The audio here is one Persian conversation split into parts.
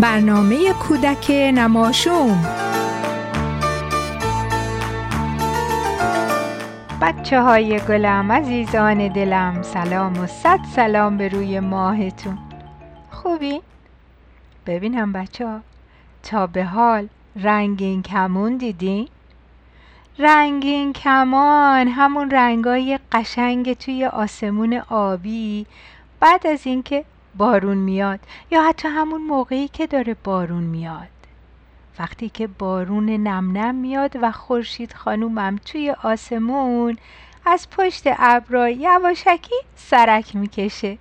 برنامه کودک نماشوم بچه های گلم عزیزان دلم سلام و صد سلام به روی ماهتون خوبی؟ ببینم بچه ها تا به حال رنگین کمون دیدین؟ رنگین کمان همون رنگای قشنگ توی آسمون آبی بعد از اینکه بارون میاد یا حتی همون موقعی که داره بارون میاد. وقتی که بارون نم نم میاد و خورشید خانومم توی آسمون از پشت ابرا یواشکی سرک می‌کشه.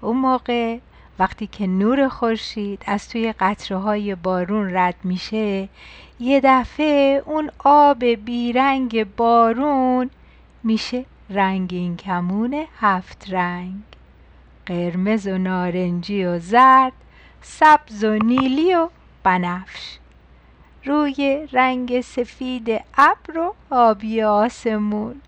اون موقع وقتی که نور خورشید از توی قطره های بارون رد میشه یه دفعه اون آب بیرنگ بارون میشه رنگین کمون هفت رنگ. قرمز و نارنجی و زرد سبز و نیلی و بنفش. روی رنگ سفید ابر و آبی آسمون.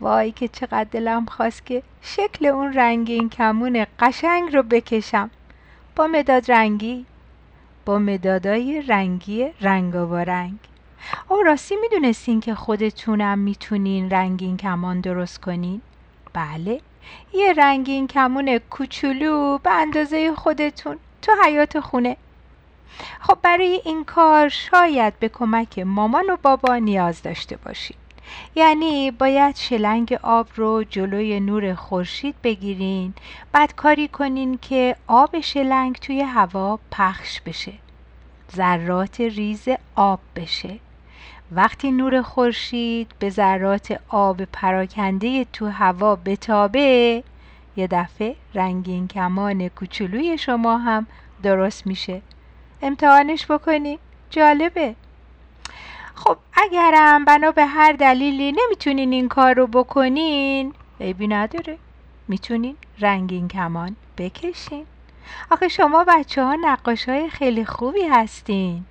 وای که چقدر دلم خواست که شکل اون رنگین کمون قشنگ رو بکشم. با مداد رنگی. با مدادای رنگی رنگ و رنگ. او راستی می‌دونستین که خودتونم می‌تونین رنگین کمان درست کنین؟ بله. یه رنگین کمون کوچولو به اندازه خودتون تو حیات خونه. خب برای این کار شاید به کمک مامان و بابا نیاز داشته باشید یعنی باید شلنگ آب رو جلوی نور خورشید بگیرین بعد کاری کنین که آب شلنگ توی هوا پخش بشه. ذرات ریز آب بشه. وقتی نور خورشید به ذرات آب پراکنده تو هوا بتابه یه دفعه رنگین کمان کوچولوی شما هم درست میشه. امتحانش بکنی؟ جالبه. خب اگرم بنا به هر دلیلی نمی‌تونین این کار رو بکنین عیبی نداره. می‌تونین رنگین کمان بکشین. آخه شما بچه ها نقاش های خیلی خوبی هستین.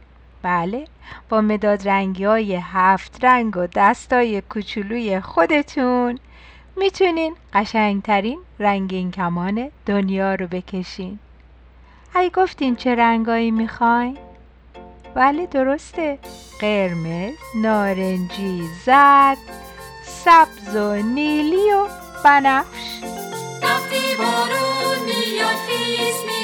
بله با مداد رنگی های هفت رنگ و دستای کوچولوی خودتون. می‌تونین قشنگترین رنگین کمان دنیا رو بکشین. ای گفتین چه رنگایی می‌خواین؟ بله درسته. قرمز، نارنجی، زرد، سبز و نیلی و بنفش. وقتی بارون میاد خیس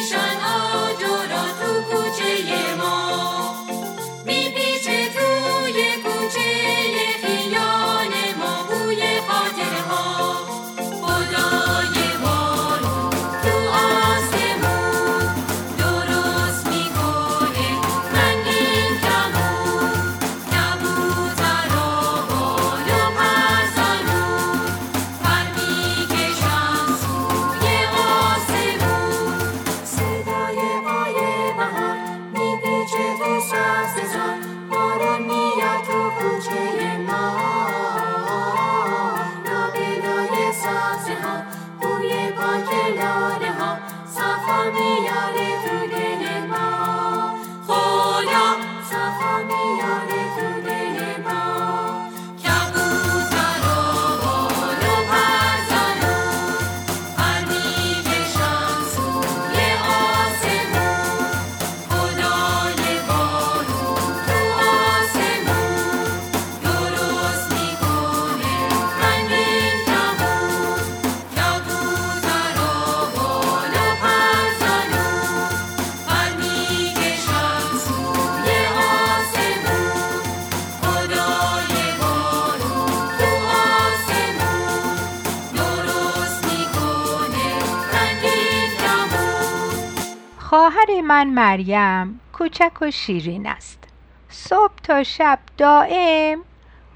من مریم کوچک و شیرین است. صبح تا شب دائم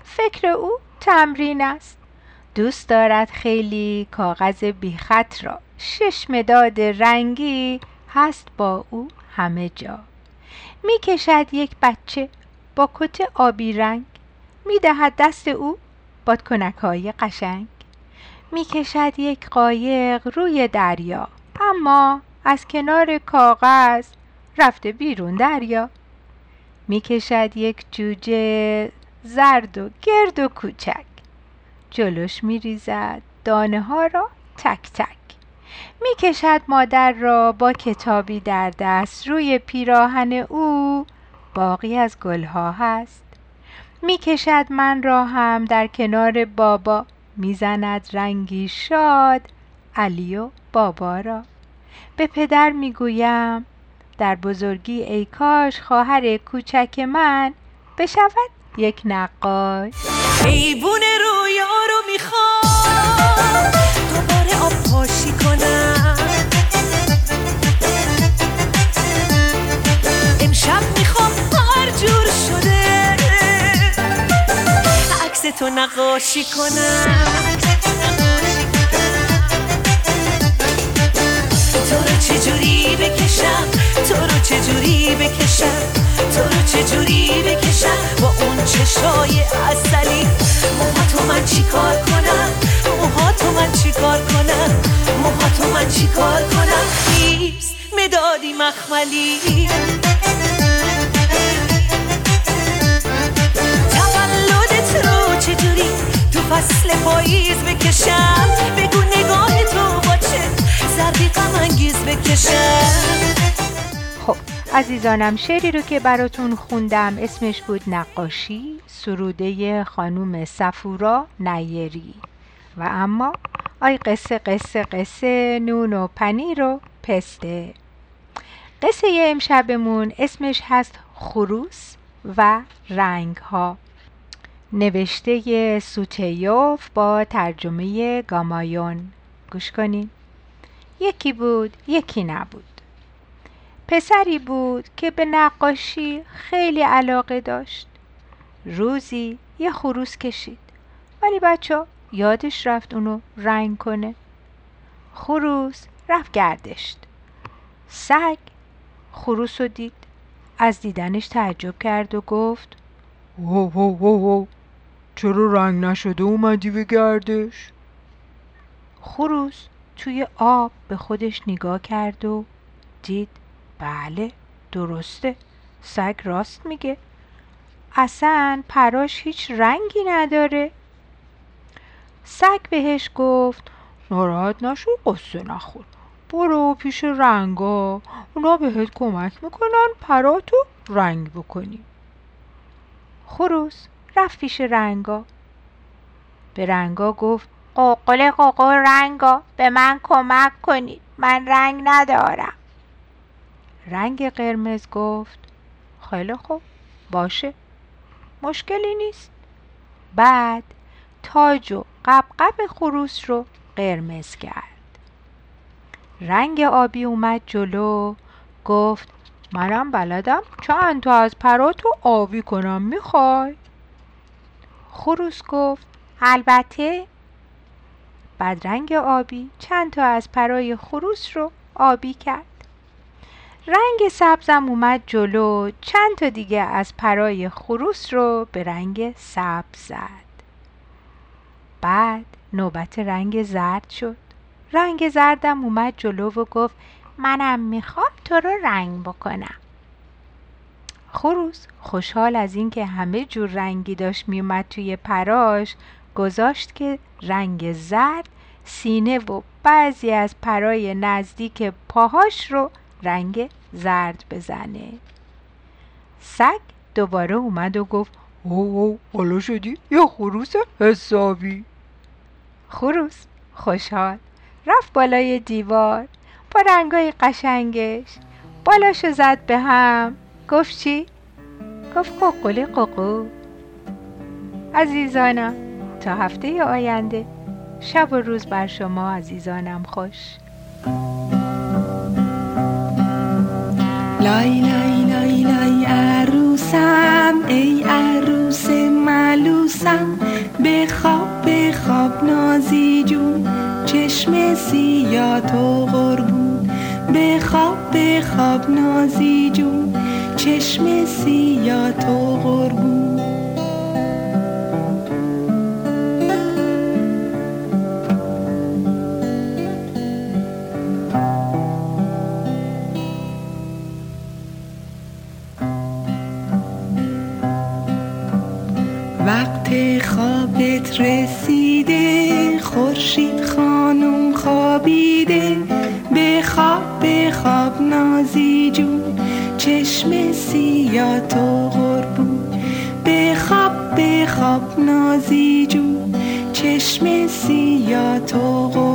فکر او تمرین است. دوست دارد خیلی کاغذ بیخط را. شش مداد رنگی هست با او همه جا. می کشد یک بچه با کت آبی رنگ. می دهد دست او بادکنک های قشنگ. می کشد یک قایق روی دریا. اما از کنار کاغذ رفته بیرون دریا. می کشد یک جوجه زرد و گرد و کوچک. جلوش می ریزد دانه ها را تک تک. می‌کشد مادر را با کتابی در دست. روی پیراهن او باقی از گلها هست. می‌کشد من را هم در کنار بابا. می‌زند رنگی شاد علی و بابا را. به پدر می‌گویم در بزرگی ای کاش خواهر کوچک من بشود یک نقاش. حیوون رویا رو می‌خوام دوباره آب پاشی کنم. امشب می‌خوام هر جور شده عکس تو نقاشی کنم. بکشم؟ تو رو چجوری بکشم؟ تو رو چجوری بکشم؟ با اون چشای اصلی موهاتو من چیکار کنم؟ موهاتو من چیکار کنم؟ موهاتو من چیکار کنم؟ نیست مدادی مخملی. تولدت رو چجوری تو فصل پاییز بکشم؟ بگو نگاه تو. بکشم خب عزیزانم شعری رو که براتون خوندم اسمش بود نقاشی سروده خانوم سفورا نیری. و اما آی قصه قصه قصه نون و پنیر و پسته. قصه امشبمون اسمش هست خروس و رنگ ها نوشته سوتیوف با ترجمه گامایون. گوش کنین. یکی بود یکی نبود. پسری بود که به نقاشی خیلی علاقه داشت. روزی یه خروس کشید. ولی بچه یادش رفت اونو رنگ کنه. خروس رفت گردشت سگ خروس رو دید. از دیدنش تعجب کرد و گفت وو وو وو وو چرا رنگ نشده اومدی به گردش؟ خروس توی آب به خودش نگاه کرد و دید بله درسته. سگ راست میگه. اصلا پراش هیچ رنگی نداره. سگ بهش گفت ناراحت نشو قصه نخور. برو پیش رنگا. اونا بهت کمک می‌کنن پراتو رنگ بکنی. خروس رفت پیش رنگا. به رنگا گفت قوقل قوقل رنگا به من کمک کنید. من رنگ ندارم. رنگ قرمز گفت خیلی خوب باشه. مشکلی نیست. بعد تاج و قبقب خروس رو قرمز کرد. رنگ آبی اومد جلو گفت منم بلدم چند تا از پراتو آبی کنم می‌خوای؟ خروس گفت البته بعد رنگ آبی چند تا از پرای خروس رو آبی کرد. رنگ سبزم اومد جلو چند تا دیگه از پرای خروس رو به رنگ سبز زد. بعد نوبت رنگ زرد شد. رنگ زردم اومد جلو و گفت منم می‌خوام تو رو رنگ بکنم. خروس خوشحال از اینکه همه جور رنگی داشت میومد توی پراش. گذاشت که رنگ زرد سینه و بعضی از پرای نزدیک پاهاش رو رنگ زرد بزنه. سگ دوباره اومد و گفت او حالا شدی؟ یا خروس حسابی. خروس خوشحال رفت بالای دیوار با رنگای قشنگش بالاشو زد به هم. گفت چی؟ گفت قوقل قوقو عزیزانم تا هفته آینده. شب و روز بر شما عزیزانم خوش. لای لای لای لای عروسم ای عروس ملوسم. بخواب بخواب نازی جون. چشم سیاه تو قربون بخواب بخواب نازی جون. چشم سیاه تو قربون نازی جون چشم سیاه تو قربون بخواب بخواب نازی جون چشم سیاه تو قربون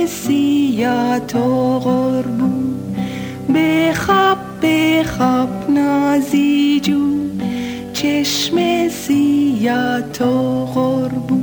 چشم سیاه تو قربون؟ بخواب بخواب نازی جون چشم سیاه تو قربون.